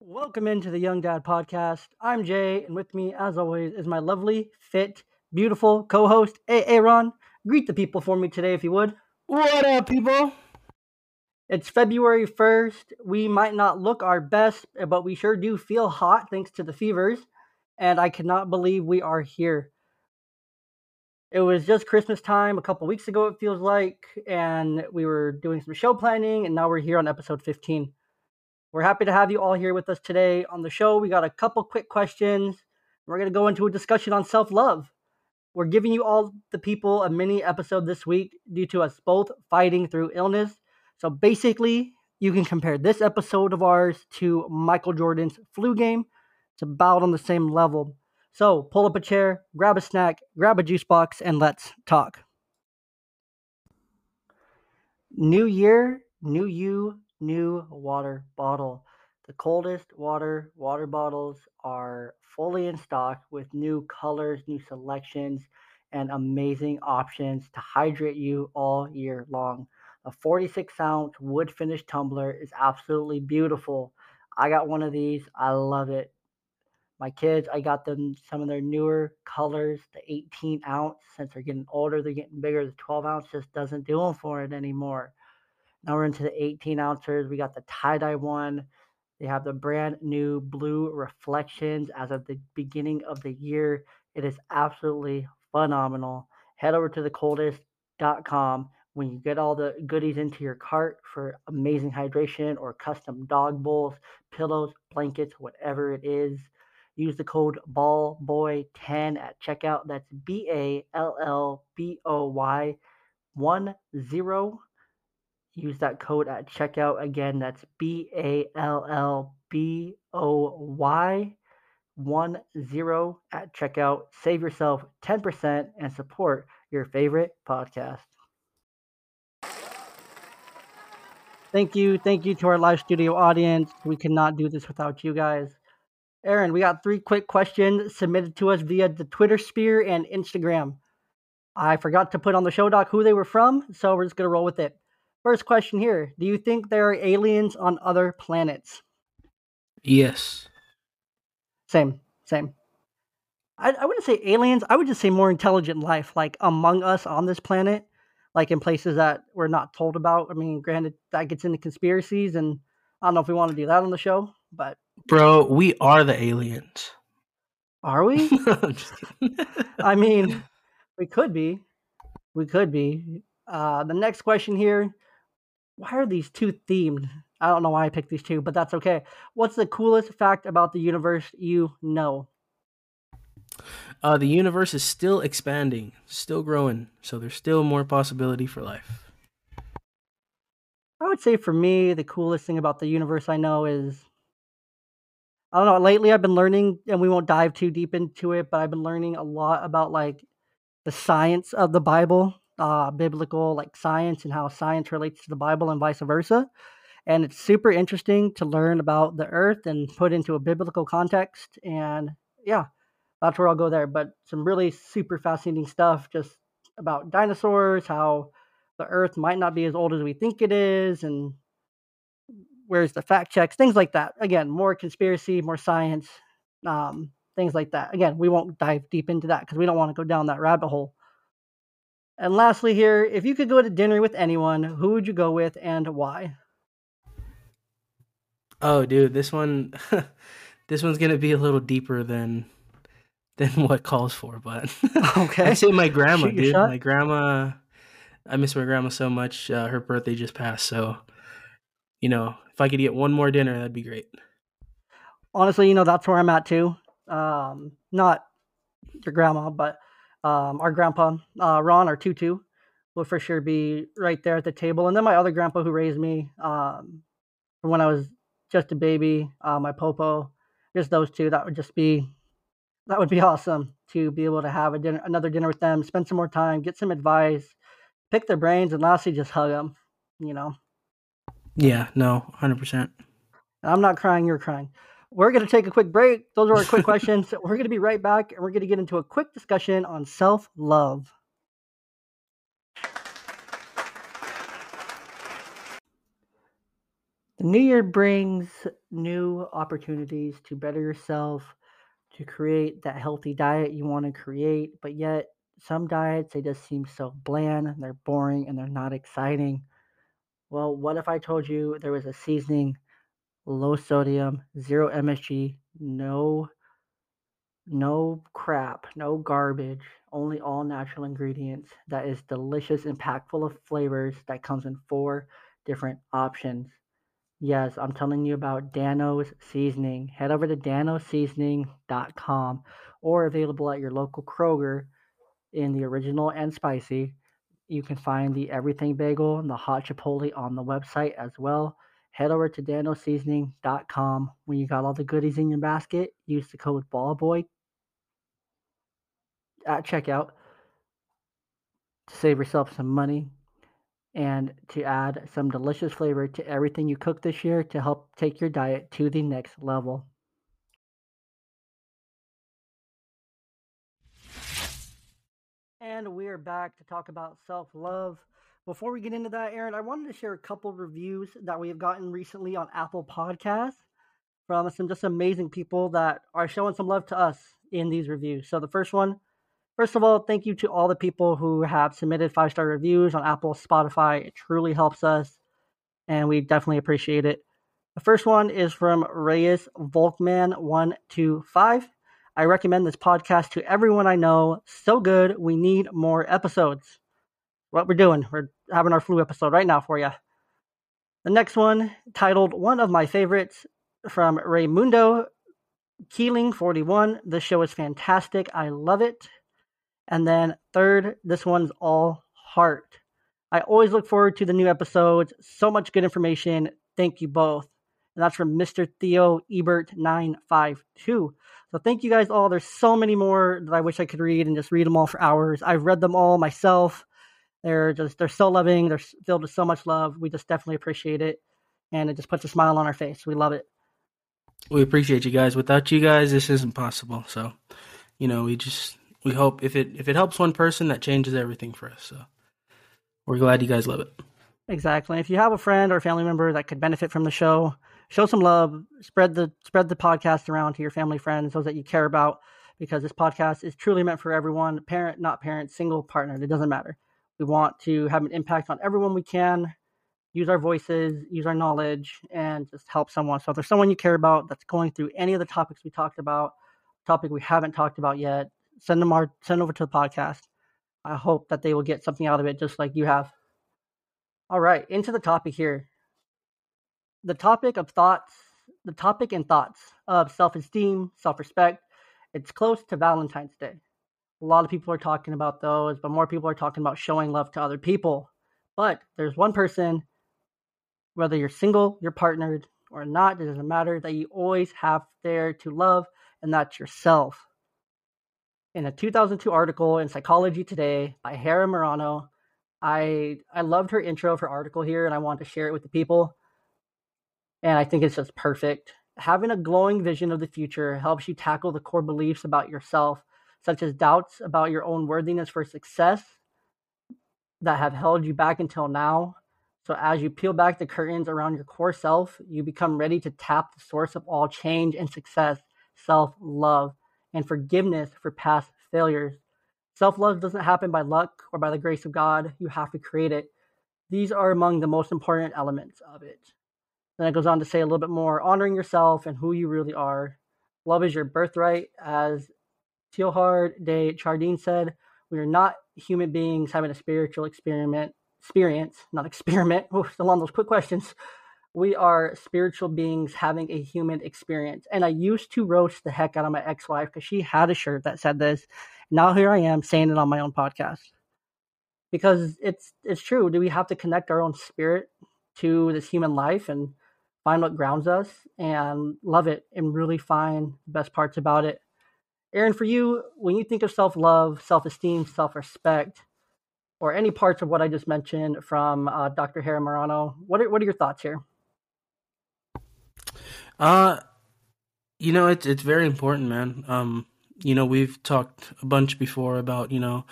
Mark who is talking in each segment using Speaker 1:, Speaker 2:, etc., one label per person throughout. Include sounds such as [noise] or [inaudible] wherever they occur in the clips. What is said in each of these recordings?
Speaker 1: Welcome into the Young Dad Podcast. I'm Jay, and with me, as always, is my lovely, fit, beautiful co-host, Aaron. Greet the people for me today, if you would.
Speaker 2: What up, people?
Speaker 1: It's February 1st. We might not look our best, but we sure do feel hot thanks to the fevers. And I cannot believe we are here. It was just Christmas time a couple weeks ago, it feels like, and we were doing some show planning, and now we're here on episode 15. We're happy to have you all here with us today on the show. We got a couple quick questions. We're going to go into a discussion on self love. We're giving you all the people a mini episode this week due to us both fighting through illness. So basically, you can compare this episode of ours to Michael Jordan's flu game. It's about on the same level. So pull up a chair, grab a snack, grab a juice box, and let's talk. New year, new you, new water bottle. The coldest water water bottles are fully in stock with new colors, new selections, and amazing options to hydrate you all year long. A 46 ounce wood finish tumbler is absolutely beautiful. I got one of these. I love it. My kids, I got them some of their newer colors, the 18 ounce. Since they're getting older, they're getting bigger. The 12 ounce just doesn't do them for it anymore. Now we're into the 18 ounces. We got the tie dye one. They have the brand new blue reflections as of the beginning of the year. It is absolutely phenomenal. Head over to thecoldest.com when you get all the goodies into your cart for amazing hydration or custom dog bowls, pillows, blankets, whatever it is. Use the code BALLBOY10 at checkout. That's B A L L B O Y 1 0 use that code at checkout. Again, that's B A L L B O Y 1 0 at checkout. Save yourself 10% and support your favorite podcast. Thank you. Thank you to our live studio audience. We cannot do this without you guys. Aaron, we got three quick questions submitted to us via the Twitter sphere and Instagram. I forgot to put on the show doc who they were from, so we're just going to roll with it. First question here Do you think there are aliens on other planets?
Speaker 2: Yes.
Speaker 1: Same, same. I, I wouldn't say aliens. I would just say more intelligent life, like among us on this planet, like in places that we're not told about. I mean, granted, that gets into conspiracies, and I don't know if we want to do that on the show, but.
Speaker 2: Bro, we are the aliens.
Speaker 1: Are we? [laughs] [laughs] I mean, we could be. We could be. Uh, the next question here why are these two themed? I don't know why I picked these two, but that's okay. What's the coolest fact about the universe you know?
Speaker 2: Uh, the universe is still expanding, still growing, so there's still more possibility for life.
Speaker 1: I would say for me, the coolest thing about the universe I know is I don't know. Lately, I've been learning, and we won't dive too deep into it, but I've been learning a lot about like the science of the Bible uh, biblical like science and how science relates to the Bible and vice versa. And it's super interesting to learn about the earth and put into a biblical context. And yeah, that's where I'll go there. But some really super fascinating stuff just about dinosaurs, how the earth might not be as old as we think it is, and where's the fact checks, things like that. Again, more conspiracy, more science, um, things like that. Again, we won't dive deep into that because we don't want to go down that rabbit hole. And lastly, here, if you could go to dinner with anyone, who would you go with and why?
Speaker 2: Oh, dude, this one, [laughs] this one's gonna be a little deeper than than what calls for, but [laughs]
Speaker 1: okay.
Speaker 2: I say my grandma, Shoot dude. My grandma, I miss my grandma so much. Uh, her birthday just passed, so you know, if I could get one more dinner, that'd be great.
Speaker 1: Honestly, you know, that's where I'm at too. Um, not your grandma, but um, our grandpa, uh, Ron, our tutu, will for sure be right there at the table. And then my other grandpa who raised me um, when I was just a baby, uh, my popo, just those two. That would just be that would be awesome to be able to have a dinner, another dinner with them, spend some more time, get some advice, pick their brains, and lastly just hug them. You know.
Speaker 2: Yeah. No. Hundred percent.
Speaker 1: I'm not crying. You're crying. we're going to take a quick break. Those are our quick questions. [laughs] We're going to be right back and we're going to get into a quick discussion on self love. The new year brings new opportunities to better yourself, to create that healthy diet you want to create, but yet some diets they just seem so bland, they're boring and they're not exciting. Well, what if I told you there was a seasoning low sodium, zero MSG, no no crap, no garbage, only all natural ingredients that is delicious and packed full of flavors that comes in four different options. Yes, I'm telling you about Dan-O's seasoning. Head over to danoseasoning.com or available at your local Kroger in the original and spicy. You can find the everything bagel and the hot chipotle on the website as well head over to danoseasoning.com. When you got all the goodies in your basket, use the code BALLBOY at checkout to save yourself some money and to add some delicious flavor to everything you cook this year to help take your diet to the next level. And we are back to talk about self love. Before we get into that, Aaron, I wanted to share a couple reviews that we have gotten recently on Apple Podcasts from some just amazing people that are showing some love to us in these reviews. So the first one, first of all, thank you to all the people who have submitted five star reviews on Apple, Spotify. It truly helps us, and we definitely appreciate it. The first one is from Reyes Volkman one two five. I recommend this podcast to everyone I know. So good, we need more episodes what we're doing. We're having our flu episode right now for you. The next one, titled One of My Favorites from Raymundo Keeling 41. The show is fantastic. I love it. And then third, this one's all heart. I always look forward to the new episodes. So much good information. Thank you both. And that's from Mr. Theo Ebert 952. So thank you guys all. There's so many more that I wish I could read and just read them all for hours. I've read them all myself. They're just they're so loving. They're filled with so much love. We just definitely appreciate it, and it just puts a smile on our face. We love it.
Speaker 2: We appreciate you guys. Without you guys, this isn't possible. So, you know, we just we hope if it if it helps one person, that changes everything for us. So, we're glad you guys love it.
Speaker 1: Exactly. If you have a friend or family member that could benefit from the show, show some love. Spread the spread the podcast around to your family friends, those that you care about, because this podcast is truly meant for everyone. Parent, not parent, single partner. It doesn't matter. We want to have an impact on everyone we can, use our voices, use our knowledge, and just help someone. So if there's someone you care about that's going through any of the topics we talked about, topic we haven't talked about yet, send them our send over to the podcast. I hope that they will get something out of it just like you have. All right, into the topic here. The topic of thoughts, the topic and thoughts of self-esteem, self-respect. It's close to Valentine's Day. A lot of people are talking about those, but more people are talking about showing love to other people. But there's one person, whether you're single, you're partnered, or not, it doesn't matter, that you always have there to love, and that's yourself. In a 2002 article in Psychology Today by Hara Marano, I I loved her intro of her article here, and I want to share it with the people. And I think it's just perfect. Having a glowing vision of the future helps you tackle the core beliefs about yourself such as doubts about your own worthiness for success that have held you back until now. So, as you peel back the curtains around your core self, you become ready to tap the source of all change and success self love and forgiveness for past failures. Self love doesn't happen by luck or by the grace of God, you have to create it. These are among the most important elements of it. Then it goes on to say a little bit more honoring yourself and who you really are. Love is your birthright, as Teilhard de Chardin said, "We are not human beings having a spiritual experiment experience, not [laughs] experiment. on those quick questions. We are spiritual beings having a human experience." And I used to roast the heck out of my ex-wife because she had a shirt that said this. Now here I am saying it on my own podcast because it's it's true. Do we have to connect our own spirit to this human life and find what grounds us and love it and really find the best parts about it Aaron, for you, when you think of self love, self esteem, self respect, or any parts of what I just mentioned from uh, Dr. Hara Marano, what are, what are your thoughts here?
Speaker 2: Uh, You know, it's it's very important, man. Um, you know, we've talked a bunch before about you know,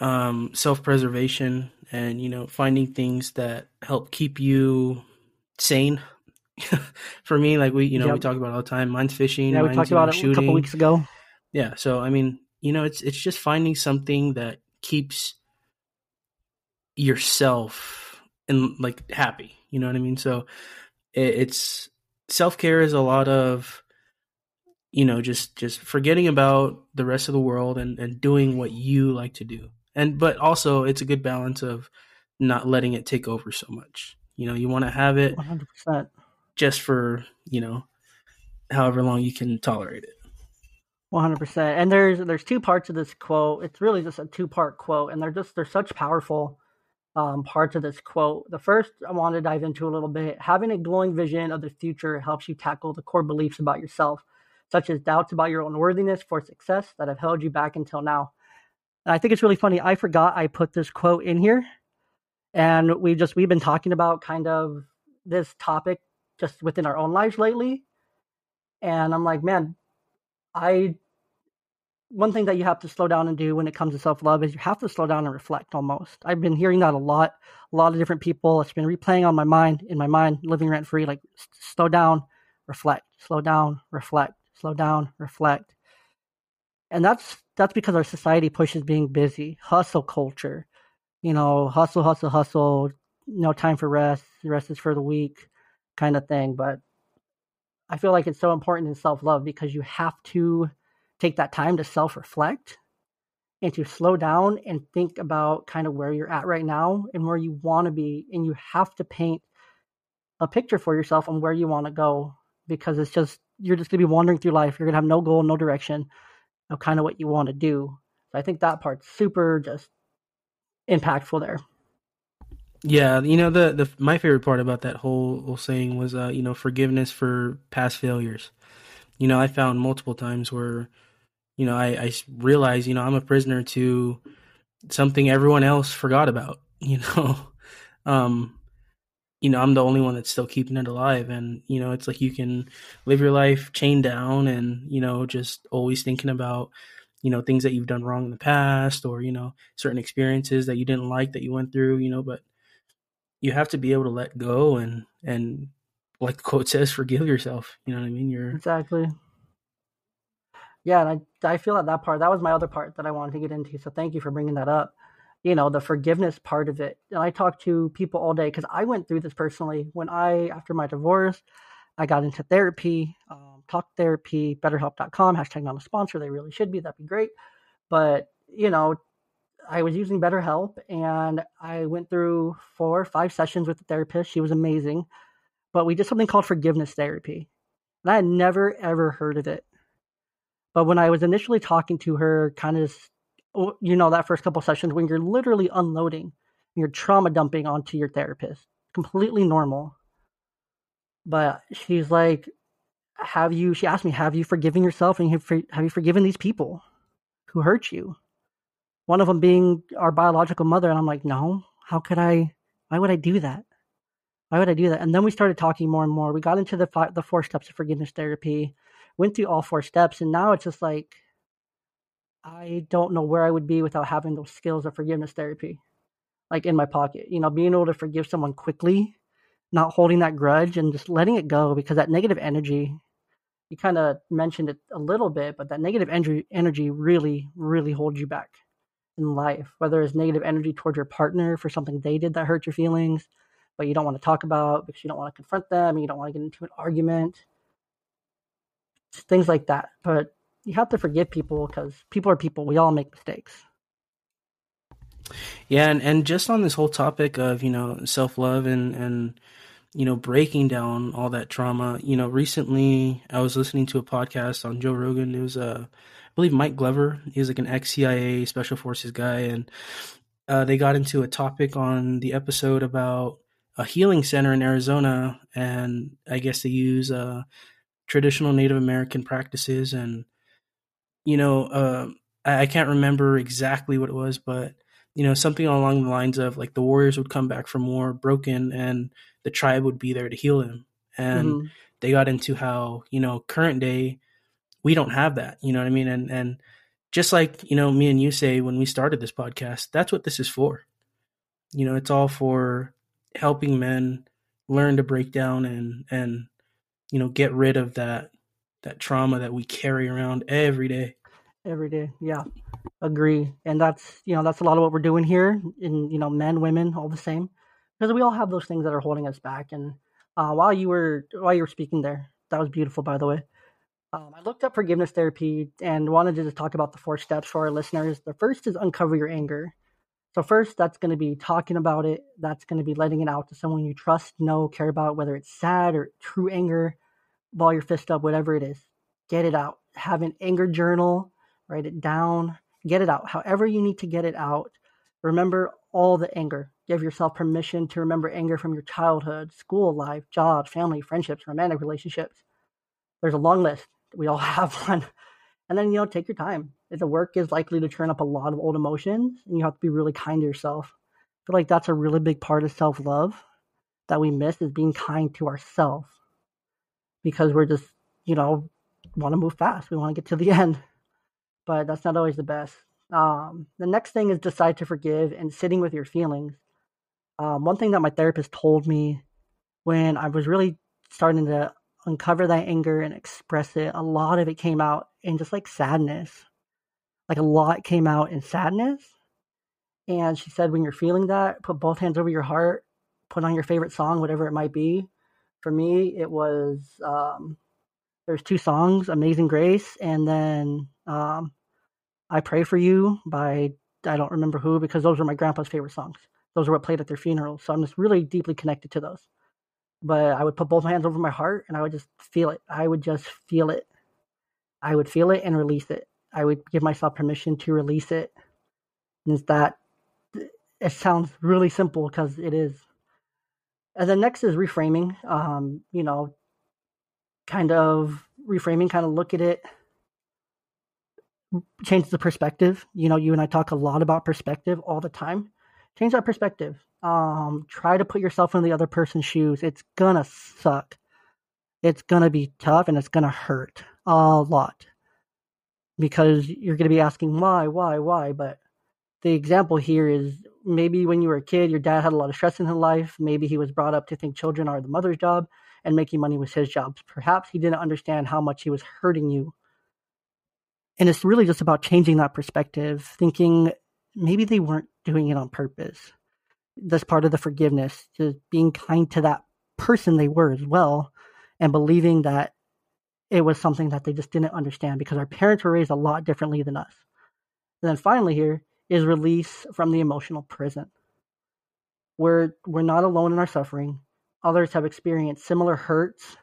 Speaker 2: um, self preservation and you know finding things that help keep you sane. [laughs] For me, like we, you know, yep. we talk about all the time. Mine's fishing.
Speaker 1: Yeah,
Speaker 2: we
Speaker 1: talked about it a couple weeks ago.
Speaker 2: Yeah, so I mean, you know, it's it's just finding something that keeps yourself and like happy. You know what I mean? So it, it's self care is a lot of you know just just forgetting about the rest of the world and and doing what you like to do. And but also it's a good balance of not letting it take over so much. You know you want to have it
Speaker 1: 100%
Speaker 2: just for you know however long you can tolerate it.
Speaker 1: 100% and there's there's two parts of this quote. It's really just a two part quote and they're just they're such powerful um, parts of this quote the first i want to dive into a little bit having a glowing vision of the future helps you tackle the core beliefs about yourself such as doubts about your own worthiness for success that have held you back until now and I think it's really funny. I forgot I put this quote in here, and we just we've been talking about kind of this topic just within our own lives lately. And I'm like, man, I one thing that you have to slow down and do when it comes to self love is you have to slow down and reflect almost. I've been hearing that a lot, a lot of different people. It's been replaying on my mind, in my mind, living rent free, like slow down, reflect, slow down, reflect, slow down, reflect and that's that's because our society pushes being busy, hustle culture. You know, hustle, hustle, hustle. No time for rest. The rest is for the weak, kind of thing. But I feel like it's so important in self love because you have to take that time to self reflect and to slow down and think about kind of where you're at right now and where you want to be. And you have to paint a picture for yourself on where you want to go because it's just, you're just going to be wandering through life. You're going to have no goal, no direction know, kind of what you want to do. So I think that part's super just impactful there.
Speaker 2: Yeah, you know the the my favorite part about that whole, whole saying was uh, you know forgiveness for past failures. You know, I found multiple times where you know I, I realized you know I'm a prisoner to something everyone else forgot about. [laughs] You know, um, you know, I'm the only one that's still keeping it alive. And, you know, it's like you can live your life chained down and, you know, just always thinking about, you know, things that you've done wrong in the past or, you know, certain experiences that you didn't like that you went through, you know, but you have to be able to let go and, and like the quote says, forgive yourself. You know what I mean? You're
Speaker 1: exactly. Yeah. And I, I feel that that part, that was my other part that I wanted to get into. So thank you for bringing that up you know the forgiveness part of it and i talk to people all day because i went through this personally when i after my divorce i got into therapy um, talk therapy betterhelp.com hashtag not a sponsor they really should be that'd be great but you know i was using betterhelp and i went through four or five sessions with the therapist she was amazing but we did something called forgiveness therapy and i had never ever heard of it. But when i was initially talking to her kind of you know that first couple sessions when you're literally unloading you're trauma dumping onto your therapist completely normal. But she's like have you she asked me have you forgiven yourself and have, have you forgiven these people who hurt you? One of them being our biological mother and i'm like no. How could i why would i do that why would i do that and then we started talking more and more we got into the five, the four steps of forgiveness therapy went through all four steps and now it's just like I don't know where I would be without having those skills of forgiveness therapy, like in my pocket. You know, being able to forgive someone quickly, not holding that grudge, and just letting it go because that negative energy. You kind of mentioned it a little bit, but that negative energy energy really, really holds you back in life. Whether it's negative energy towards your partner for something they did that hurt your feelings, but you don't want to talk about because you don't want to confront them, you don't want to get into an argument, things like that. But you have to forgive people because people are people. We all make mistakes.
Speaker 2: Yeah, and, and just on this whole topic of you know self love and and you know breaking down all that trauma. You know, recently I was listening to a podcast on Joe Rogan. It was uh, I believe Mike Glover. He's like an ex CIA special forces guy, and uh, they got into a topic on the episode about a healing center in Arizona, and I guess they use uh, traditional Native American practices and you know, uh, I, I can't remember exactly what it was, but you know, something along the lines of like the warriors would come back from war broken, and the tribe would be there to heal him. And mm-hmm. they got into how you know current day we don't have that. You know what I mean? And and just like you know me and you say when we started this podcast, that's what this is for. You know, it's all for helping men learn to break down and and you know get rid of that that trauma that we carry around every day.
Speaker 1: Every day yeah agree. And that's you know that's a lot of what we're doing here in you know men women all the same because we all have those things that are holding us back. And uh, while you were while you were speaking there that was beautiful by the way. Um, i looked up forgiveness therapy and wanted to just talk about the four steps for our listeners. The first is uncover your anger so first that's going to be talking about it that's going to be letting it out to someone you trust know care about whether it's sad or true anger ball your fist up whatever it is get it out have an anger journal write it down, get it out. However, you need to get it out. Remember all the anger. Give yourself permission to remember anger from your childhood, school life, jobs, family, friendships, romantic relationships. There's a long list. We all [laughs] have one. And then, you know, take your time. The work is likely to turn up a lot of old emotions, and you have to be really kind to yourself. I feel like that's a really big part of self love that we miss is being kind to ourselves because we're just, you know, want to move fast. We want to get to the [laughs] end but that's not always the best. Um, the next thing is decide to forgive and sitting with your feelings. Um, one thing that my therapist told me when I was really starting to uncover that anger and express it, a lot of it came out in just like sadness. Like a lot came out in sadness. And she said, when you're feeling that, put both hands over your heart, put on your favorite song, whatever it might be. For me, it was um, there's two songs, Amazing Grace, and then um, I Pray for You by I don't remember who because those were my grandpa's favorite songs. Those are what played at their funerals. So I'm just really deeply connected to those. But I would put both hands over my heart and I would just feel it. I would just feel it. I would feel it and release it. I would give myself permission to release it's that it sounds really simple because it is. And then next is reframing. Um, you know, kind of reframing, kind of look at it change the perspective. You know, you and I talk a lot about perspective all the time. Change that perspective. Um, try to put yourself in the other person's shoes. It's gonna suck. It's gonna be tough and it's gonna hurt a lot because you're gonna be asking why, why, why. But the example here is maybe when you were a kid, your dad had a lot of stress in his life. Maybe he was brought up to think children are the mother's job and making money was his job. Perhaps he didn't understand how much he was hurting you and it's really just about changing that perspective, thinking maybe they weren't doing it on purpose. That's part of the forgiveness, just being kind to that person they were as well, and believing that it was something that they just didn't understand because our parents were raised a lot differently than us. And then finally, here is release from the emotional prison. We're, we're not alone in our suffering. Others have experienced similar hurts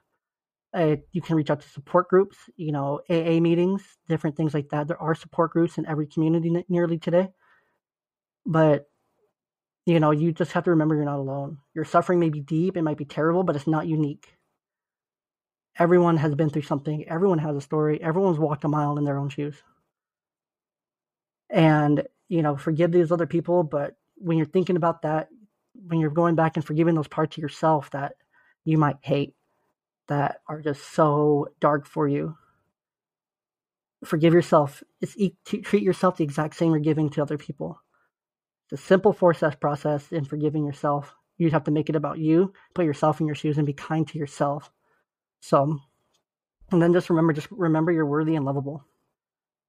Speaker 1: uh, you can reach out to support groups, you know, AA meetings, different things like that. There are support groups in every community nearly today. But, you know, you just have to remember you're not alone. Your suffering may be deep, it might be terrible, but it's not unique. Everyone has been through something, everyone has a story, everyone's walked a mile in their own shoes. And, you know, forgive these other people, but when you're thinking about that, when you're going back and forgiving those parts of yourself that you might hate, that are just so dark for you. Forgive yourself. It's treat yourself the exact same you're giving to other people. It's a simple four step process in forgiving yourself. You have to make it about you, put yourself in your shoes, and be kind to yourself. So, and then just remember, just remember you're worthy and lovable.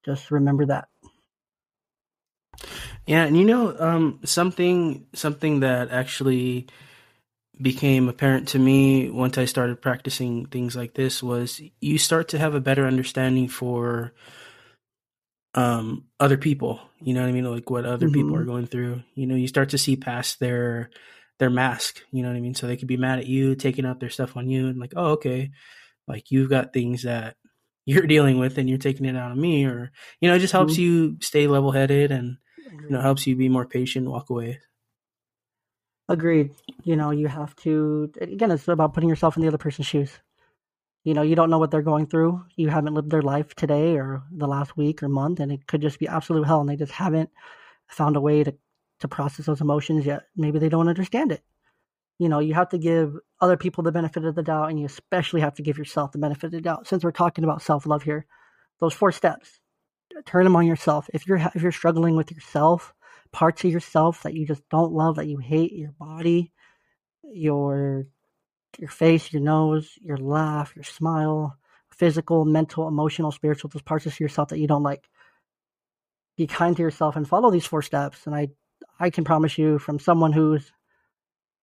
Speaker 1: Just remember that.
Speaker 2: Yeah, and you know, um, something something that actually became apparent to me once I started practicing things like this was you start to have a better understanding for um other people you know what i mean like what other mm-hmm. people are going through you know you start to see past their their mask you know what i mean so they could be mad at you taking out their stuff on you and like oh okay like you've got things that [laughs] you're dealing with and you're taking it out on me or you know it just helps mm-hmm. you stay level headed and you know helps you be more patient walk away
Speaker 1: Agreed. You know, you have to, again, it's about putting yourself in the other person's shoes. You know, you don't know what they're going through. You haven't lived their life today or the last week or month, and it could just be absolute hell, and they just haven't found a way to, to process those emotions yet. Maybe they don't understand it. you know, you have to give other people the benefit of the doubt, and you especially have to give yourself the benefit of the doubt. Since we're talking about self love here, those four steps, turn them on yourself. If you're if you're struggling with yourself, parts of yourself that you just don't love, that you hate, your body, your your face, your nose, your laugh, your smile, physical, mental, emotional, spiritual, those parts of yourself that you don't like. Be kind to yourself and follow these four steps. And I I can promise you from someone who's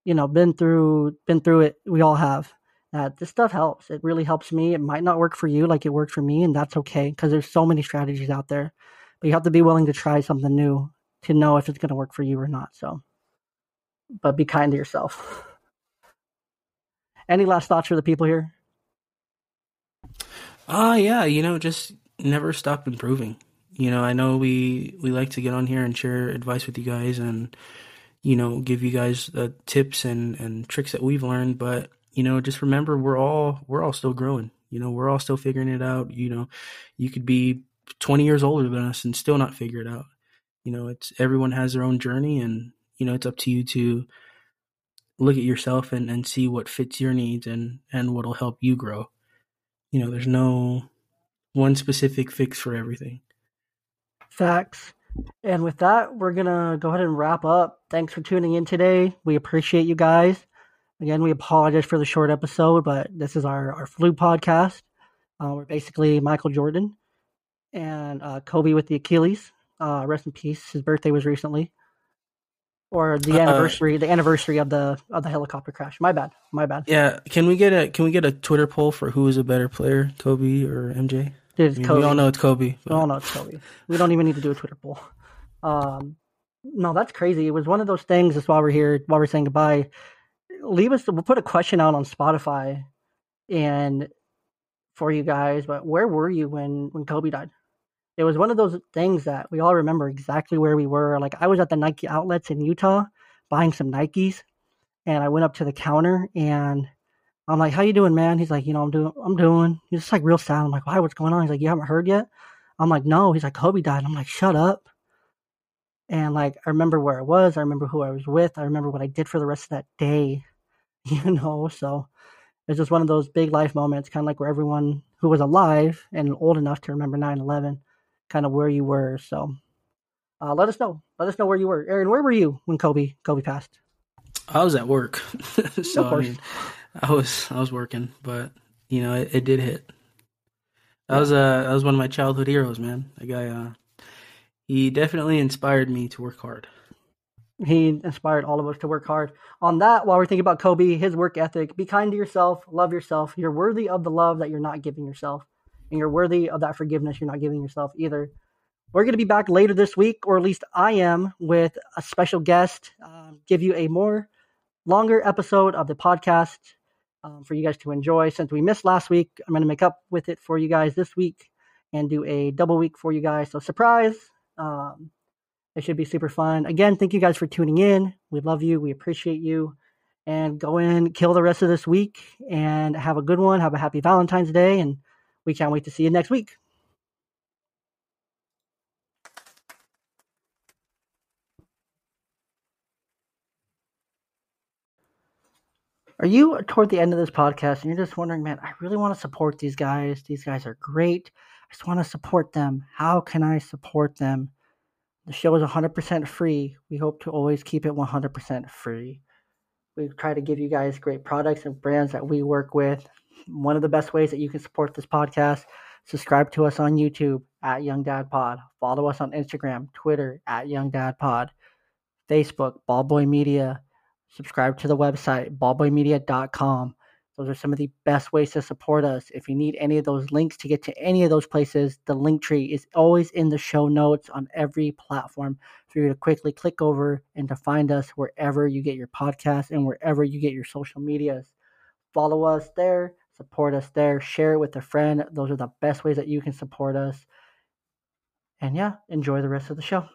Speaker 1: you know been through been through it we all have that this stuff helps. It really helps me. It might not work for you like it worked for me and that's okay because there's so many strategies out there. But you have to be willing to try something new to know if it's going to work for you or not so. But be kind to yourself. [laughs] Any last thoughts for the people here?
Speaker 2: Ah, uh, yeah, you know, just never stop improving. You know, I know we we like to get on here and share advice with you guys and you know, give you guys the tips and, and tricks that we've learned. But, you know, just remember we're all, we're all still growing. You know, we're all still figuring it out. You know, you could be 20 years older than us and still not figure it out. You know, it's everyone has their own journey and, you know, it's up to you to look at yourself and, and see what fits your needs and, and what'll help you grow. You know, there's no one specific fix for everything.
Speaker 1: Facts. And with that, we're going to go ahead and wrap up. Thanks for tuning in today. We appreciate you guys. Again, we apologize for the short episode, but this is our, our flu podcast. Uh, we're basically Michael Jordan and uh, Kobe with the Achilles. Uh, rest in peace. His birthday was recently, or the anniversary, the anniversary of the of the helicopter crash. My bad. My bad.
Speaker 2: Yeah. Can we get a Can we get a Twitter poll for who is a better player, Kobe or MJ?
Speaker 1: Dude, I mean,
Speaker 2: we all know it's Kobe.
Speaker 1: But... We all know it's Kobe. We don't even need to do a Twitter poll. Um, no, that's crazy. It was one of those things. Just while we're here, while we're saying goodbye, leave us. We'll put a question out on Spotify, and for you guys. But where were you when when Kobe died? It was one of those things that we all remember exactly where we were. Like I was at the Nike outlets in Utah buying some Nikes, and I went up to the counter and I'm like, "How you doing, man?" He's like, "You know, I'm doing, I'm doing." He's just like real sad. I'm like, "Why? What's going on?" He's like, "You haven't heard yet." I'm like, "No." He's like, "Kobe died." I'm like, "Shut up." And like, I remember where I was. I remember who I was with. I remember what I did for the rest of that day. [laughs] You know, so it's just one of those big life moments, kind of like where everyone who was alive and old enough to remember 9/11, kind of where you were. So, uh, let us know. Let us know where you were, Aaron. Where were you when Kobe Kobe passed?
Speaker 2: I was at work, [laughs] so I mean, I was I was working, but you know, it, it did hit. That was uh that was one of my childhood heroes, man. That guy uh he definitely inspired me to work hard.
Speaker 1: He inspired all of us to work hard. On that, while we're thinking about Kobe, his work ethic, be kind to yourself, love yourself. You're worthy of the love that you're not giving yourself. And you're worthy of that forgiveness you're not giving yourself either. We're going to be back later this week, or at least I am, with a special guest, um, give you a more longer episode of the podcast um, for you guys to enjoy. Since we missed last week, I'm going to make up with it for you guys this week and do a double week for you guys. So, surprise! Um, it should be super fun. Again, thank you guys for tuning in. We love you. We appreciate you. And go in, kill the rest of this week, and have a good one. Have a happy Valentine's Day, and we can't wait to see you next week. Are you toward the end of this podcast and you're just wondering, man, I really want to support these guys. These guys are great. I just want to support them. How can I support them? The show is 100% free. We hope to always keep it 100% free. We try to give you guys great products and brands that we work with. One of the best ways that you can support this podcast, subscribe to us on YouTube at Young Dad Pod. Follow us on Instagram, Twitter at Young Dad Pod, Facebook, Ballboy Media subscribe to the website, ballboymedia.com. Those are some of the best ways to support us. If you need any of those links to get to any of those places, the link tree is always in the show notes on every platform for you to quickly click over and to find us wherever you get your podcast and wherever you get your social medias. Follow us there, support us there, share it with a friend. Those are the best ways that you can support us. And yeah, enjoy the rest of the show.